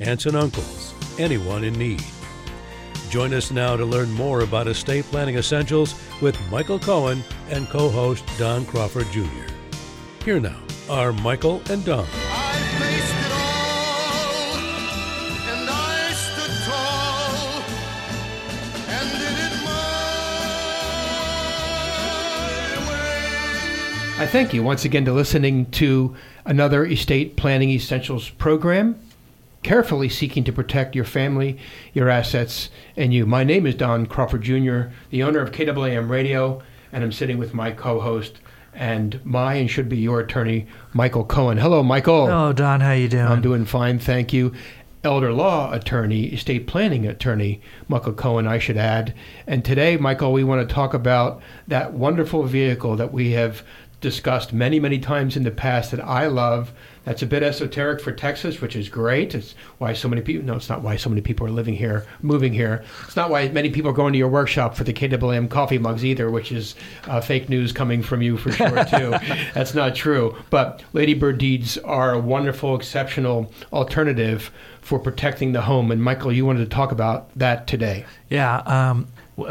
aunts and uncles, anyone in need. Join us now to learn more about estate planning essentials with Michael Cohen and co host Don Crawford Jr. Here now are Michael and Don. I thank you once again to listening to another Estate Planning Essentials program, carefully seeking to protect your family, your assets, and you. My name is Don Crawford Jr., the owner of KAAM Radio, and I'm sitting with my co-host and my and should be your attorney, Michael Cohen. Hello, Michael. Hello, Don. How you doing? I'm doing fine, thank you. Elder law attorney, estate planning attorney, Michael Cohen, I should add. And today, Michael, we want to talk about that wonderful vehicle that we have discussed many, many times in the past that I love. That's a bit esoteric for Texas, which is great. It's why so many people, no, it's not why so many people are living here, moving here. It's not why many people are going to your workshop for the KAAM coffee mugs either, which is uh, fake news coming from you for sure, too. That's not true. But Ladybird deeds are a wonderful, exceptional alternative for protecting the home. And Michael, you wanted to talk about that today. Yeah. Um,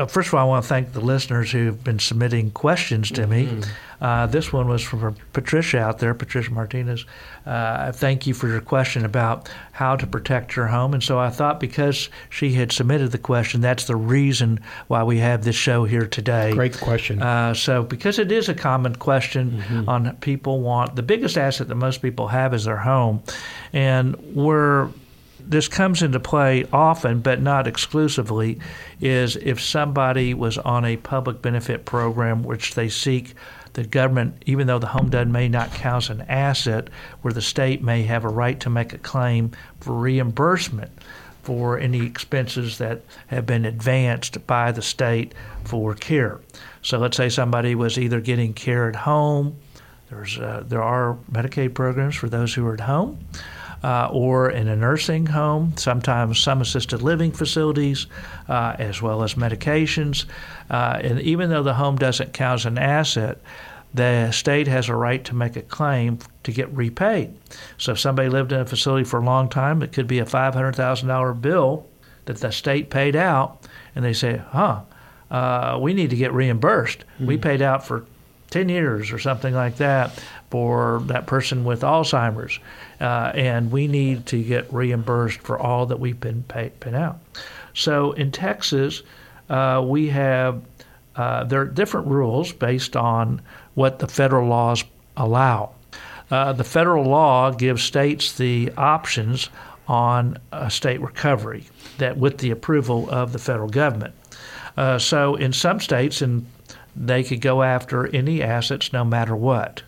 first of all, I want to thank the listeners who've been submitting questions to mm-hmm. me. Uh, this one was from Patricia out there, Patricia Martinez. Uh, thank you for your question about how to protect your home. And so I thought because she had submitted the question, that's the reason why we have this show here today. Great question. Uh, so because it is a common question mm-hmm. on people want the biggest asset that most people have is their home, and we're this comes into play often, but not exclusively, is if somebody was on a public benefit program which they seek the government, even though the home doesn't may not count as an asset, where the state may have a right to make a claim for reimbursement for any expenses that have been advanced by the state for care. So let's say somebody was either getting care at home. There's uh, there are Medicaid programs for those who are at home uh, or in a nursing home, sometimes some assisted living facilities, uh, as well as medications. Uh, and even though the home doesn't count as an asset, the state has a right to make a claim to get repaid. So if somebody lived in a facility for a long time, it could be a $500,000 bill that the state paid out, and they say, huh, uh, we need to get reimbursed. Mm-hmm. We paid out for 10 years or something like that for that person with Alzheimer's, uh, and we need to get reimbursed for all that we've been paid, paid out. So in Texas, uh, we have uh, there are different rules based on what the federal laws allow. Uh, the federal law gives states the options on state recovery that with the approval of the federal government. Uh, so in some states, and they could go after any assets no matter what.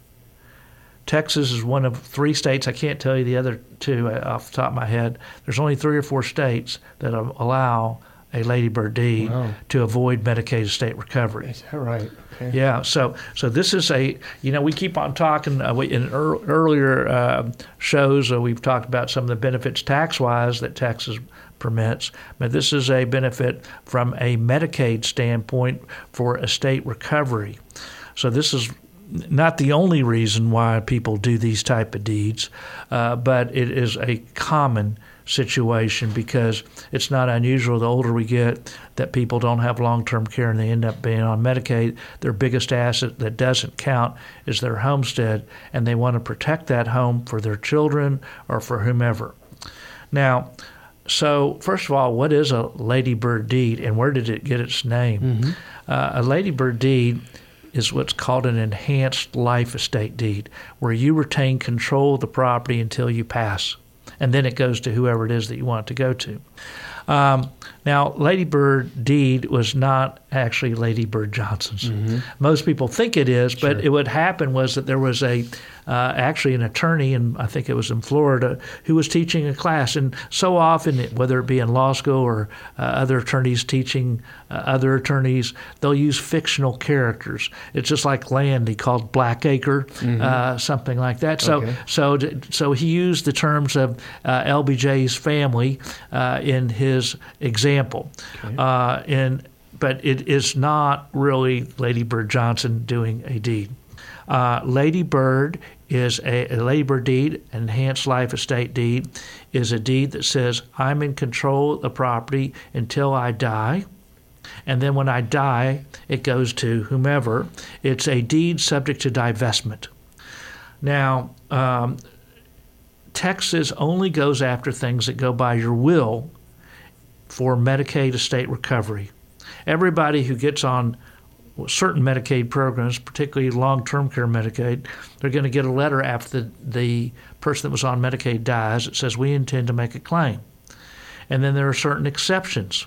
Texas is one of three states. I can't tell you the other two uh, off the top of my head. There's only three or four states that allow a ladybird deed wow. to avoid Medicaid state recovery. Is that right? Okay. Yeah. So so this is a you know we keep on talking uh, we, in er, earlier uh, shows uh, we've talked about some of the benefits tax wise that Texas permits, but this is a benefit from a Medicaid standpoint for estate recovery. So this is not the only reason why people do these type of deeds, uh, but it is a common situation because it's not unusual the older we get that people don't have long-term care and they end up being on Medicaid. Their biggest asset that doesn't count is their homestead, and they want to protect that home for their children or for whomever. Now, so first of all, what is a ladybird deed, and where did it get its name? Mm-hmm. Uh, a ladybird deed is what's called an enhanced life estate deed, where you retain control of the property until you pass, and then it goes to whoever it is that you want it to go to. Um, now, Lady Bird deed was not actually Lady Bird Johnson's. Mm-hmm. Most people think it is, but sure. it, what happened was that there was a uh, actually an attorney, and I think it was in Florida, who was teaching a class. And so often, whether it be in law school or uh, other attorneys teaching uh, other attorneys, they'll use fictional characters. It's just like Landy called Blackacre, mm-hmm. Uh, something like that. So, okay. so, so he used the terms of uh, LBJ's family uh, in his example. Okay. in but it is not really Lady Bird Johnson doing a deed. Uh, Lady Bird is a, a labor deed, enhanced life estate deed, is a deed that says I'm in control of the property until I die. And then when I die, it goes to whomever. It's a deed subject to divestment. Now, um, Texas only goes after things that go by your will for Medicaid estate recovery. Everybody who gets on certain Medicaid programs, particularly long term care Medicaid, they're going to get a letter after the, the person that was on Medicaid dies that says, We intend to make a claim. And then there are certain exceptions.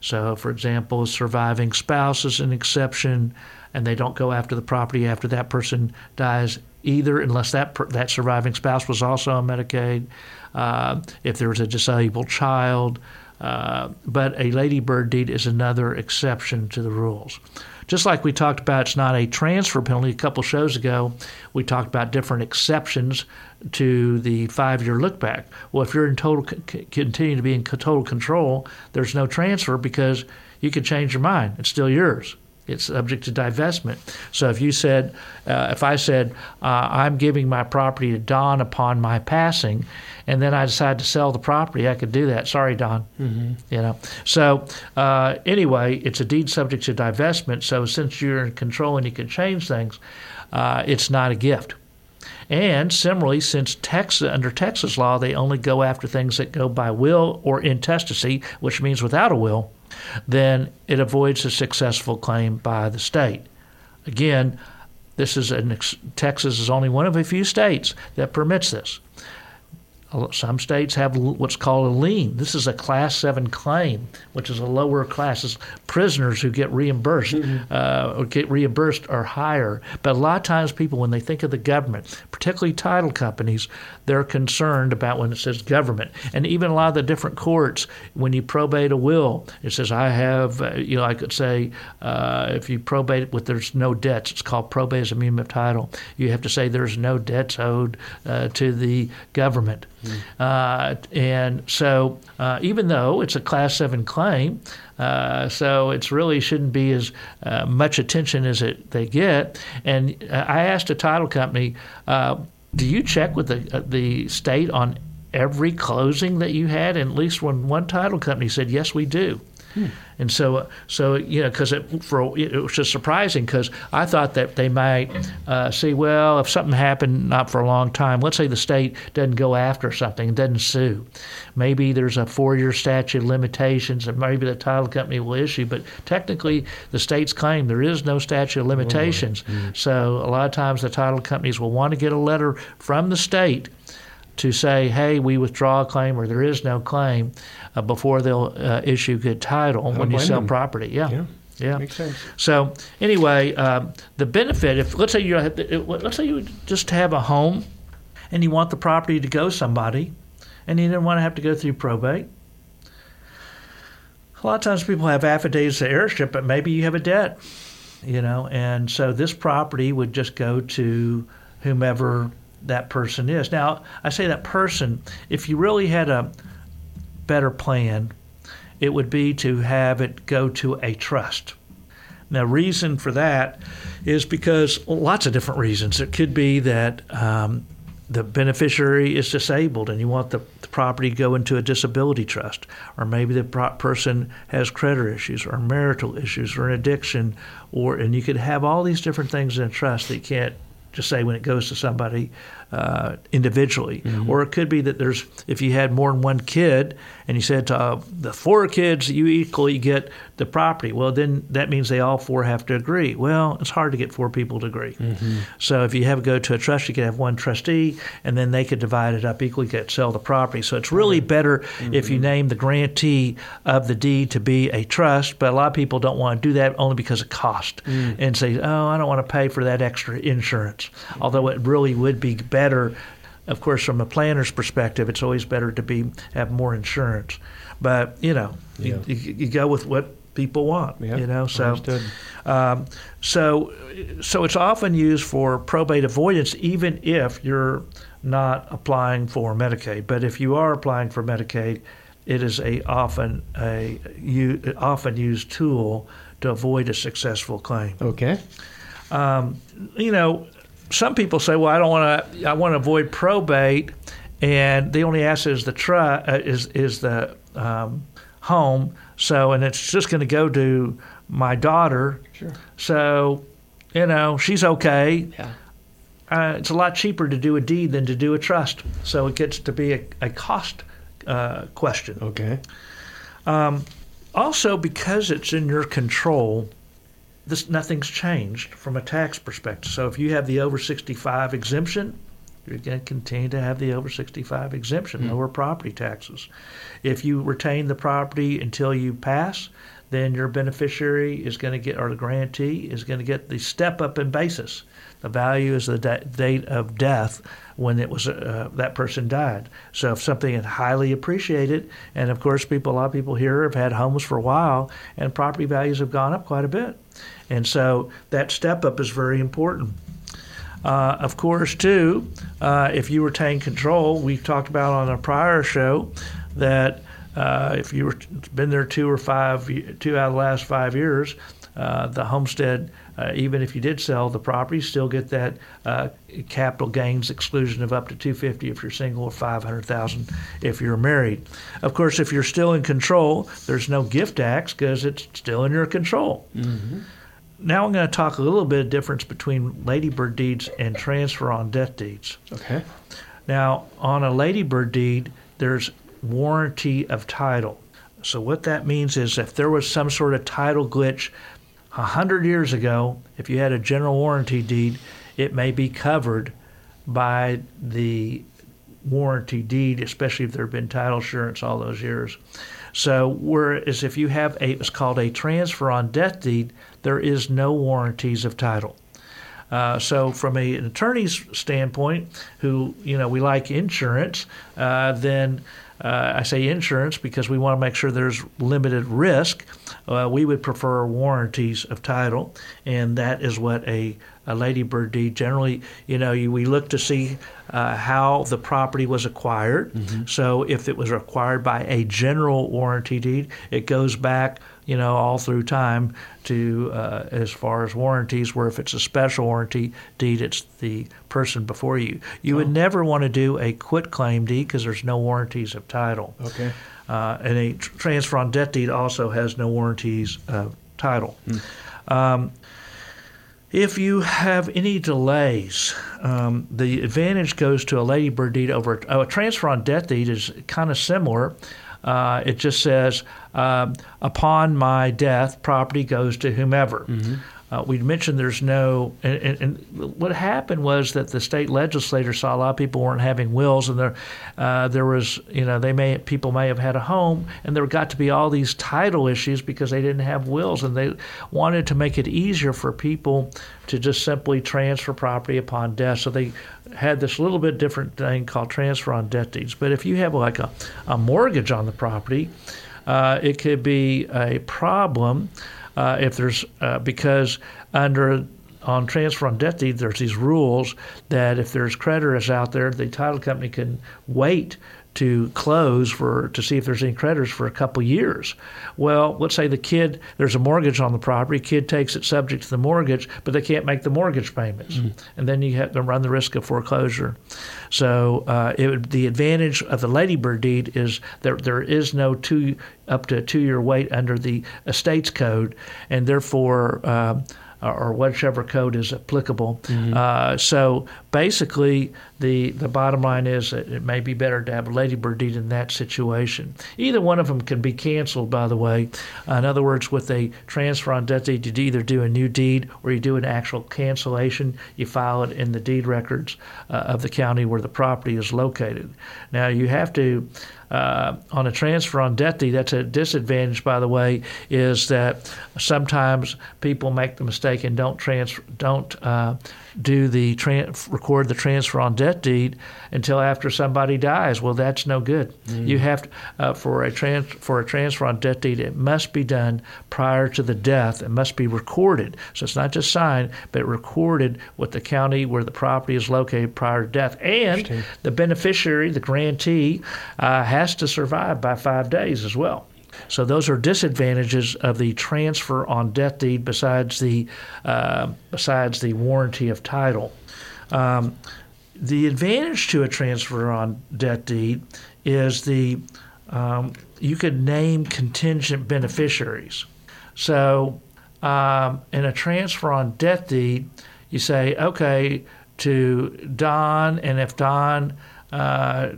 So, for example, surviving spouse is an exception, and they don't go after the property after that person dies either, unless that that surviving spouse was also on Medicaid. Uh, if there's a disabled child, uh, but a ladybird deed is another exception to the rules. Just like we talked about, it's not a transfer penalty. A couple shows ago, we talked about different exceptions to the five-year look back. Well, if you're in total continue to be in total control, there's no transfer because you can change your mind. It's still yours. It's subject to divestment. So if you said, uh, if I said, uh, I'm giving my property to Don upon my passing, and then I decide to sell the property, I could do that. Sorry, Don. Mm-hmm. You know. So uh, anyway, it's a deed subject to divestment. So since you're in control and you can change things, uh, it's not a gift. And similarly, since Texas, under Texas law, they only go after things that go by will or intestacy, which means without a will then it avoids a successful claim by the state. Again, this is an, Texas is only one of a few states that permits this. Some states have what's called a lien. This is a class seven claim, which is a lower class. It's prisoners who get reimbursed mm-hmm. uh, or get reimbursed are higher. But a lot of times, people, when they think of the government, particularly title companies, they're concerned about when it says government. And even a lot of the different courts, when you probate a will, it says, I have, uh, you know, I could say, uh, if you probate it with there's no debts, it's called probate as a muniment of title. You have to say there's no debts owed uh, to the government. Uh, and so, uh, even though it's a Class 7 claim, uh, so it really shouldn't be as much attention as it they get. And I asked a title company, "Do you check with the the state on every closing that you had?" And at least when one title company said, "Yes, we do." Hmm. And so, so you know, because it, for it was just surprising because I thought that they might uh, see, well, if something happened not for a long time, let's say the state doesn't go after something, doesn't sue, maybe there's a four-year statute of limitations, and maybe the title company will issue. But technically, the state's claim there is no statute of limitations. Oh, mm. So a lot of times the title companies will want to get a letter from the state to say, hey, we withdraw a claim or there is no claim uh, before they'll uh, issue good title when you sell them. property. Yeah. yeah. Yeah, makes sense. So anyway, um, the benefit if let's say you let's say you just have a home, and you want the property to go somebody, and you didn't want to have to go through probate. A lot of times people have affidavits of heirship, but maybe you have a debt, you know, and so this property would just go to whomever that person is. Now, I say that person, if you really had a better plan, it would be to have it go to a trust. Now, reason for that is because well, lots of different reasons. It could be that um, the beneficiary is disabled and you want the, the, property to go into a disability trust, or maybe the pro- person has credit issues or marital issues or an addiction, or and you could have all these different things in a trust that you can't just say when it goes to somebody uh, individually, mm-hmm. or it could be that there's if you had more than one kid and you said to uh, the four kids you equally get the property. Well, then that means they all four have to agree. Well, it's hard to get four people to agree. Mm-hmm. So if you have go to a trust, you could have one trustee, and then they could divide it up equally, get sell the property. So it's really better mm-hmm. if you name the grantee of the deed to be a trust. But a lot of people don't want to do that only because of cost mm. and say, oh, I don't want to pay for that extra insurance. Mm-hmm. Although it really would be better of course, from a planner's perspective, it's always better to be have more insurance. But you know, yeah. you, you, you, go with what people want. Yeah, you know, so um, so so it's often used for probate avoidance, even if you're not applying for Medicaid. But if you are applying for Medicaid, it is a often a you, often used tool to avoid a successful claim. Okay. Um, you know, some people say, "Well, I don't want to. I want to avoid probate." and the only asset is the tru- uh, is is the um, home. So, and it's just going to go to my daughter. Sure. So, you know, she's okay. Yeah. Uh, it's a lot cheaper to do a deed than to do a trust. So it gets to be a, a cost uh, question. Okay. Um, also, because it's in your control, this nothing's changed from a tax perspective. So if you have the over 65 exemption, you're going to continue to have the over 65 exemption, mm. lower property taxes. If you retain the property until you pass, then your beneficiary is going to get, or the grantee is going to get the step up in basis. The value is the da- date of death when it was uh, that person died. So if something is highly appreciated, and of course, people a lot of people here have had homes for a while, and property values have gone up quite a bit, and so that step up is very important. Uh, of course, too, uh, if you retain control, we talked about on a prior show that uh, if you were been there two or five, two out of the last five years, uh, the homestead, uh, even if you did sell the property, still get that uh, capital gains exclusion of up to 250 if you're single or 500,000 if you're married. Of course, if you're still in control, there's no gift tax because it's still in your control. Mm-hmm. Now I'm going to talk a little bit of difference between ladybird deeds and transfer on death deeds. Okay. Now, on a ladybird deed, there's warranty of title. So what that means is if there was some sort of title glitch a hundred years ago, if you had a general warranty deed, it may be covered by the warranty deed, especially if there had been title insurance all those years. So whereas if you have a it's called a transfer on death deed, there is no warranties of title. Uh, so, from a, an attorney's standpoint, who you know we like insurance, uh, then uh, I say insurance because we want to make sure there's limited risk. Uh, we would prefer warranties of title, and that is what a, a ladybird deed generally. You know, you, we look to see uh, how the property was acquired. Mm-hmm. So, if it was acquired by a general warranty deed, it goes back you know, all through time to uh, as far as warranties, where if it's a special warranty deed, it's the person before you. You oh. would never want to do a quit claim deed because there's no warranties of title. Okay. Uh, and a transfer on death deed also has no warranties of title. Hmm. Um, if you have any delays, um, the advantage goes to a ladybird deed over a, a transfer on death deed is kind of similar. Uh, it just says, uh, upon my death, property goes to whomever. Mm-hmm. Uh, we mentioned there's no, and, and, what happened was that the state legislature saw a lot of people weren't having wills, and there, uh, there was, you know, they may people may have had a home, and there got to be all these title issues because they didn't have wills, and they wanted to make it easier for people to just simply transfer property upon death. So they had this little bit different thing called transfer on death deeds. But if you have like a, a mortgage on the property, uh, it could be a problem uh, if there's uh, because under on transfer on death deed, there's these rules that if there's creditors out there, the title company can wait to close for to see if there's any creditors for a couple years. Well, let's say the kid there's a mortgage on the property, kid takes it subject to the mortgage, but they can't make the mortgage payments, mm-hmm. and then you have to run the risk of foreclosure. So uh, it, the advantage of the ladybird deed is that there is no two up to two year wait under the estates code, and therefore. Uh, or whichever code is applicable. Mm-hmm. Uh, so, basically, the, the bottom line is that it may be better to have a ladybird deed in that situation. Either one of them can be canceled, by the way. Uh, in other words, with a transfer on death deed, you either do a new deed or you do an actual cancellation. You file it in the deed records uh, of the county where the property is located. Now, you have to uh, on a transfer on death deed, that's a disadvantage, by the way, is that sometimes people make the mistake and don't transfer, don't uh, do the record the transfer on death deed until after somebody dies. Well, that's no good. Mm. You have to, uh, for a trans for a transfer on death deed, it must be done prior to the death. It must be recorded. So it's not just signed, but recorded with the county where the property is located prior to death, and the beneficiary, the grantee, uh, has to survive by five days as well. So those are disadvantages of the transfer on death deed besides the uh, besides the warranty of title. Um, the advantage to a transfer on death deed is the um, you could name contingent beneficiaries. So um, in a transfer on death deed, you say, okay, to Don, and if Don uh,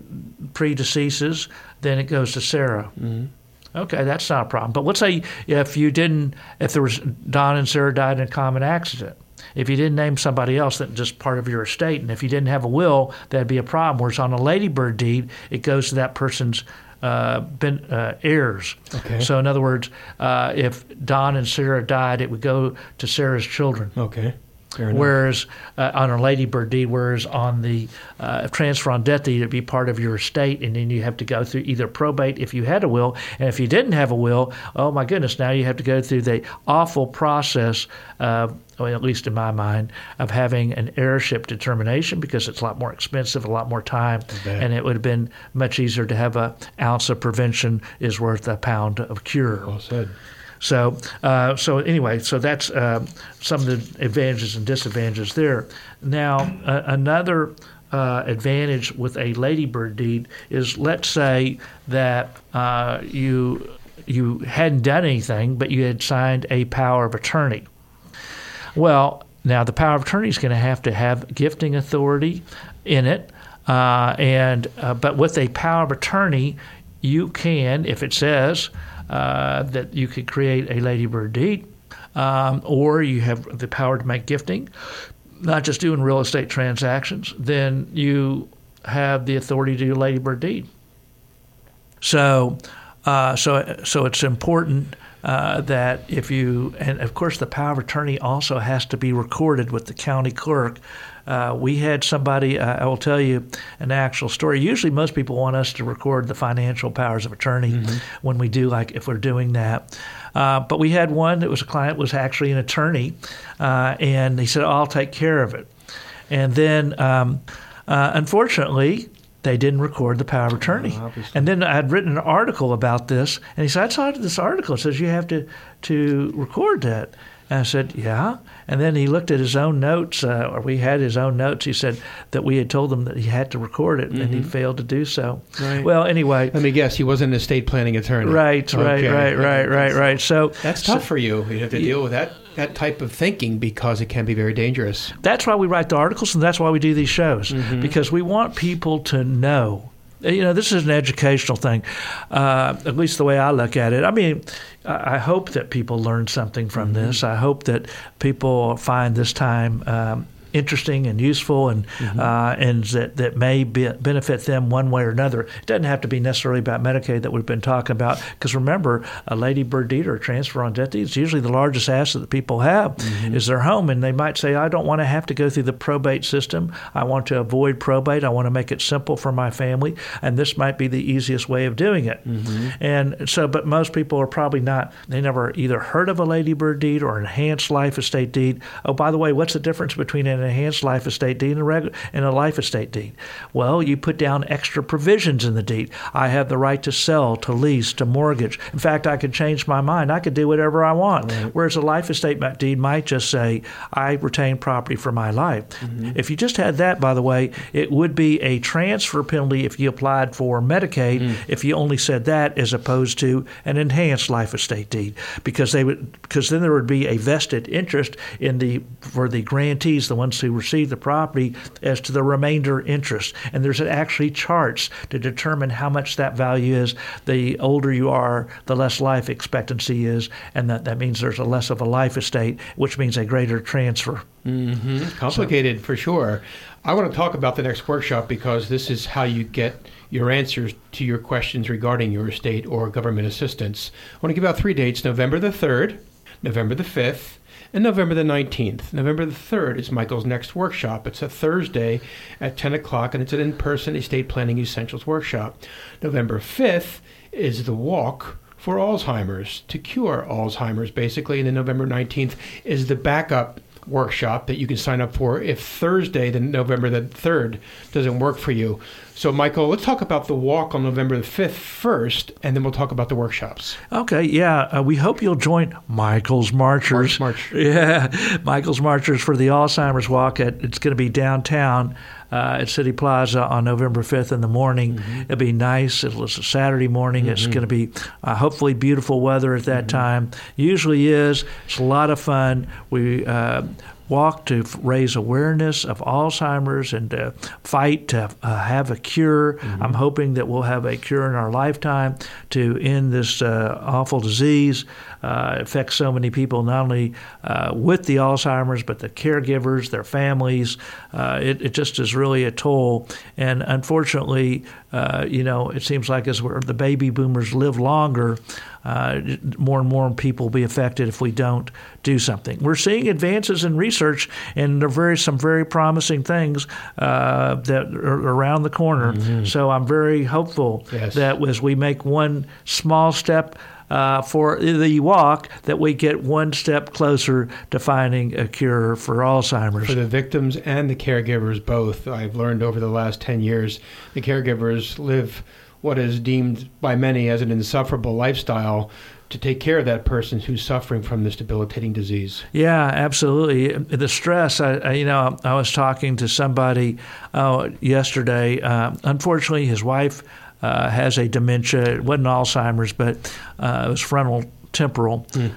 predeceases, then it goes to Sarah. Mm-hmm. Okay, that's not a problem. But let's say if you didn't, if there was Don and Sarah died in a common accident, if you didn't name somebody else that just part of your estate, and if you didn't have a will, that'd be a problem. Whereas on a ladybird deed, it goes to that person's uh, ben, uh, heirs. Okay. So in other words, uh, if Don and Sarah died, it would go to Sarah's children. Okay. Whereas uh, on a ladybird deed, whereas on the uh, transfer on death deed, it'd be part of your estate, and then you have to go through either probate if you had a will, and if you didn't have a will, oh my goodness, now you have to go through the awful process of well, at least in my mind, of having an heirship determination because it's a lot more expensive, a lot more time, and it would have been much easier to have a ounce of prevention is worth a pound of cure. Well said. So, uh, so anyway, so that's uh, some of the advantages and disadvantages there. Now, uh, another uh, advantage with a ladybird deed is, let's say that uh, you you hadn't done anything, but you had signed a power of attorney. Well, now the power of attorney is going to have to have gifting authority in it, uh, and but with a power of attorney, you can, if it says uh, that you could create a ladybird deed, um, or you have the power to make gifting, not just doing real estate transactions, then you have the authority to do a ladybird deed. So, uh, so, so it's important uh, that if you, and of course, the power of attorney also has to be recorded with the county clerk uh, we had somebody, uh, I will tell you an actual story. Usually, most people want us to record the financial powers of attorney mm-hmm. when we do, like if we're doing that. Uh, but we had one that was a client was actually an attorney, uh, and he said, "I'll take care of it." And then, um, uh, unfortunately, they didn't record the power of attorney. Oh, and then I had written an article about this, and he said, "I saw this article. It says you have to to record that." And I said, "Yeah." And then he looked at his own notes, uh, or we had his own notes. He said that we had told him that he had to record it, mm-hmm. and he mm-hmm. failed to do so. Right. Well, anyway. Let me guess, he wasn't an estate planning attorney. Right, okay. right, right, right, right, right. So that's tough so, for you. You have to deal with that that type of thinking because it can be very dangerous. That's why we write the articles, and that's why we do these shows mm-hmm. because we want people to know you know, this is an educational thing, uh, at least the way I look at it. I mean, I hope that people learn something from mm-hmm. this. I hope that people find this time um, interesting and useful and mm-hmm. uh, and that, that may be, benefit them one way or another. It doesn't have to be necessarily about Medicaid that we've been talking about because remember, a ladybird deed or a transfer on death deed is usually the largest asset that people have mm-hmm. is their home, and they might say, I don't want to have to go through the probate system. I want to avoid probate. I want to make it simple for my family, and this might be the easiest way of doing it. Mm-hmm. And so, but most people are probably not. They never either heard of a ladybird deed or enhanced life estate deed. Oh, by the way, what's the difference between an enhanced life estate deed and a, and a life estate deed? Well, you put down extra provisions in the deed. I have the right to sell, to lease, to mortgage. In fact, I could change my mind. I could do whatever I want. Right. Whereas a life estate deed might just say, I retain property for my life. Mm-hmm. If you just had that, by the way, it would be a transfer penalty if you applied for Medicaid mm. if you only said that as opposed to an enhanced life estate deed because they would because then there would be a vested interest in the for the grantees, the ones who receive the property as to the remainder interest. And there's actually charts to determine how much that value is. The older you are, the less life expectancy is, and that, that means there's a less of a life estate, which means a greater transfer. Mm-hmm. Complicated so, for sure. I want to talk about the next workshop because this is how you get your answers to your questions regarding your estate or government assistance. I want to give out three dates November the 3rd, November the 5th, and November the 19th. November the 3rd is Michael's next workshop. It's a Thursday at 10 o'clock, and it's an in person estate planning essentials workshop. November 5th is the walk for Alzheimer's, to cure Alzheimer's, basically. And then November 19th is the backup workshop that you can sign up for if Thursday, the November the 3rd, doesn't work for you. So, Michael, let's talk about the walk on November the 5th first, and then we'll talk about the workshops. Okay, yeah. Uh, we hope you'll join Michael's Marchers. March, March. Yeah, Michael's Marchers for the Alzheimer's Walk. At, it's going to be downtown. Uh, at City Plaza on November 5th in the morning. Mm-hmm. It'll be nice. It's a Saturday morning. Mm-hmm. It's going to be uh, hopefully beautiful weather at that mm-hmm. time. Usually is. It's a lot of fun. We uh, walk to raise awareness of Alzheimer's and to fight to uh, have a cure. Mm-hmm. I'm hoping that we'll have a cure in our lifetime to end this uh, awful disease. Uh, affects so many people, not only uh, with the Alzheimer's, but the caregivers, their families. Uh, it, it, just is really a toll. And unfortunately, uh, you know, it seems like as the baby boomers live longer, uh, more and more people will be affected if we don't do something. We're seeing advances in research, and there are very some very promising things uh, that are around the corner. Mm-hmm. So I'm very hopeful yes. that as we make one small step. Uh, for the walk, that we get one step closer to finding a cure for Alzheimer's. For the victims and the caregivers both, I've learned over the last 10 years, the caregivers live what is deemed by many as an insufferable lifestyle to take care of that person who's suffering from this debilitating disease. Yeah, absolutely. The stress. I, I you know, I was talking to somebody uh, yesterday. Uh, unfortunately, his wife uh, has a dementia. It wasn't Alzheimer's, but uh, it was frontal temporal, mm.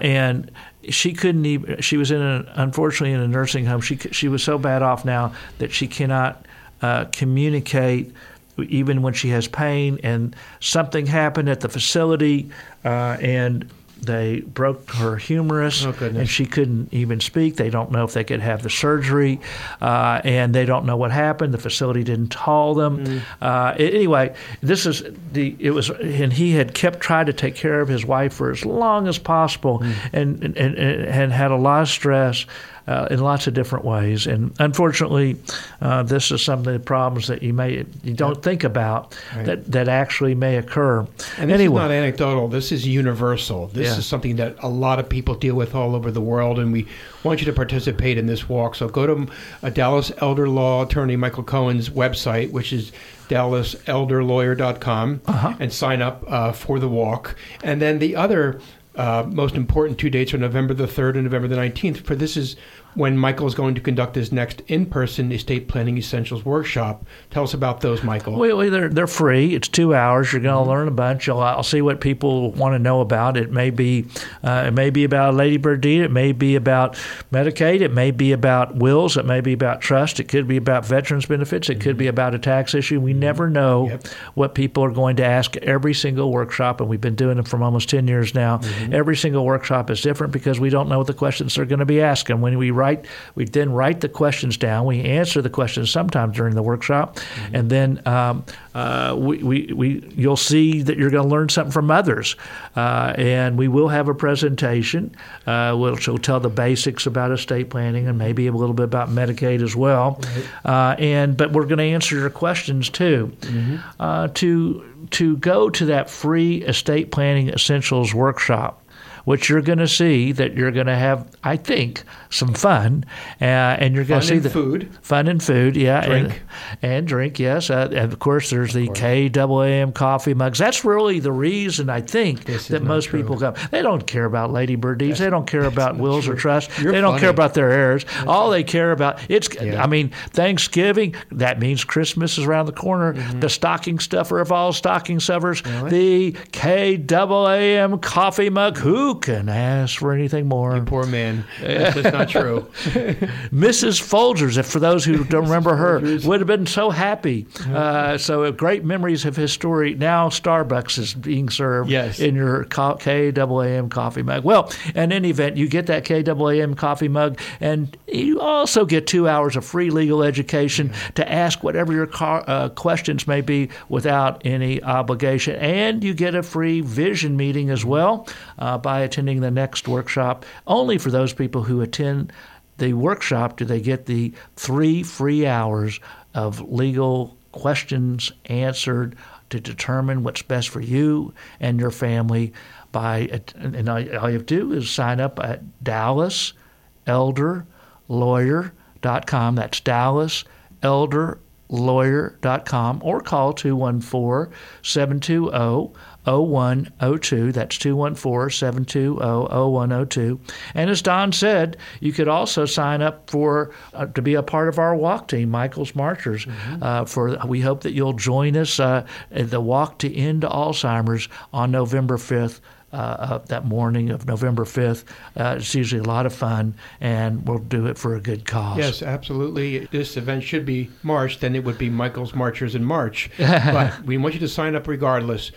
and she couldn't even. She was in a, unfortunately in a nursing home. She she was so bad off now that she cannot uh, communicate even when she has pain. And something happened at the facility, uh, and they broke her humerus, oh, and she couldn't even speak. They don't know if they could have the surgery, uh, and they don't know what happened. The facility didn't tell them. Mm. Uh, anyway, this is the it was, and he had kept trying to take care of his wife for as long as possible, mm. and, and, and and had a lot of stress uh, in lots of different ways. And unfortunately, uh, this is some of the problems that you may you don't think about right. that that actually may occur. And this anyway. is not anecdotal. This is universal. This yeah. is something that a lot of people deal with all over the world, and we want you to participate in this walk. So go to a Dallas elder law attorney Michael Cohen's website, which is dallaselderlawyer.com, uh-huh. and sign up uh, for the walk. And then the other uh, most important two dates are November the 3rd and November the 19th, for this is when Michael is going to conduct his next in-person estate planning essentials workshop. Tell us about those, Michael. Well, they're they're free. It's two hours. You're going to mm-hmm. learn a bunch. I'll, I'll, see what people want to know about. It may be uh, it may be about Lady Bird deed. It may be about Medicaid. It may be about wills. It may be about trust. It could be about veterans benefits. It mm-hmm. could be about a tax issue. We never know yep. what people are going to ask every single workshop, and we've been doing them for almost ten years now. Mm-hmm. Every single workshop is different because we don't know what the questions are going to be asking when we write, we then write the questions down. We answer the questions sometimes during the workshop, mm-hmm. and then um, uh, we, we, we, you'll see that you're going to learn something from others. Uh, and we will have a presentation, uh, which will tell the basics about estate planning and maybe a little bit about Medicaid as well. Right. Uh, and but we're going to answer your questions too. Mm-hmm. Uh, to to go to that free estate planning essentials workshop which you're going to see that you're going to have, I think, some fun, uh, and you're going to see the food, fun and food, yeah, drink and, and drink, yes, uh, and of course there's the KAAM coffee mugs. That's really the reason I think This that most true. people come. They don't care about Lady Bird deeds. They don't care about wills or trusts. They don't care about their heirs. All they care about it's. Yeah. I mean, Thanksgiving. That means Christmas is around the corner. Mm-hmm. The stocking stuffer of all stocking stuffers. The KAAM coffee mug. Who can ask for anything more? Poor man. That's not true. Mrs. Folgers, if for those who don't remember her, would have been so happy. Uh, so, uh, great memories of his story. Now, Starbucks is being served Yes. in your KAAM coffee mug. Well, in any event, you get that KAAM coffee mug, and you also get two hours of free legal education to ask whatever your car, uh, questions may be without any obligation. And you get a free vision meeting as well uh, by attending the next workshop. Only for those people who attend the workshop do they get the three free hours of legal questions answered to determine what's best for you and your family by and all you have to do is sign up at dallaselderlawyer.com that's dallaselderlawyer.com or call 214 720 0102. That's 214 720 0102. And as Don said, you could also sign up for uh, to be a part of our walk team, Michael's Marchers. Mm-hmm. Uh, for We hope that you'll join us uh, at the walk to end Alzheimer's on November 5th. Uh, that morning of November 5th. Uh, it's usually a lot of fun, and we'll do it for a good cause. Yes, absolutely. This event should be March, then it would be Michael's Marchers in March. but we want you to sign up regardless.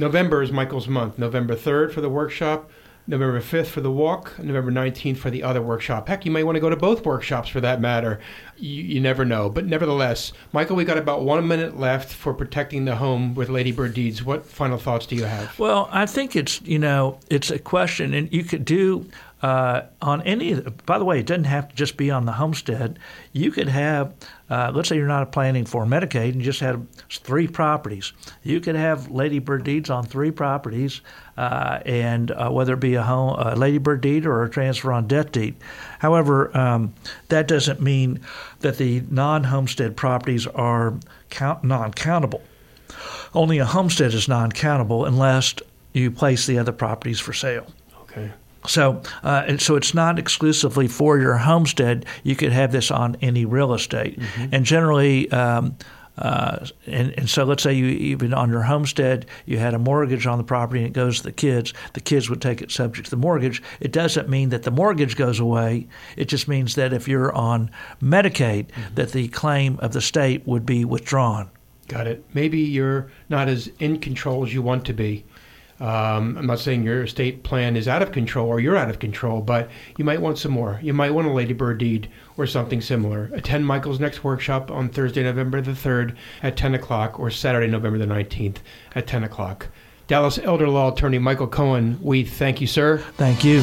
November is Michael's month. November 3rd for the workshop, November 5th for the walk, November 19th for the other workshop. Heck, you may want to go to both workshops for that matter. You, you never know. But nevertheless, Michael, we got about one minute left for protecting the home with Lady Bird Deeds. What final thoughts do you have? Well, I think it's you know it's a question, and you could do uh, on any. By the way, it doesn't have to just be on the homestead. You could have, uh, let's say you're not planning for Medicaid and just had three properties. You could have ladybird deeds on three properties, uh, and uh, whether it be a home, a Lady Bird deed or a transfer on debt deed. However, um, that doesn't mean that the non-homestead properties are count, non-countable. Only a homestead is non-countable unless you place the other properties for sale. So, uh, and so it's not exclusively for your homestead. You could have this on any real estate, and generally. Um, uh, and, and so let's say you even on your homestead you had a mortgage on the property and it goes to the kids the kids would take it subject to the mortgage it doesn't mean that the mortgage goes away it just means that if you're on medicaid that the claim of the state would be withdrawn Got it. Maybe you're not as in control as you want to be. Um, I'm not saying your estate plan is out of control or you're out of control, but you might want some more. You might want a ladybird deed or something similar. Attend Michael's next workshop on Thursday, November the 3rd at 10 o'clock or Saturday, November the 19th at 10 o'clock. Dallas elder law attorney Michael Cohen, we thank you, sir. thank you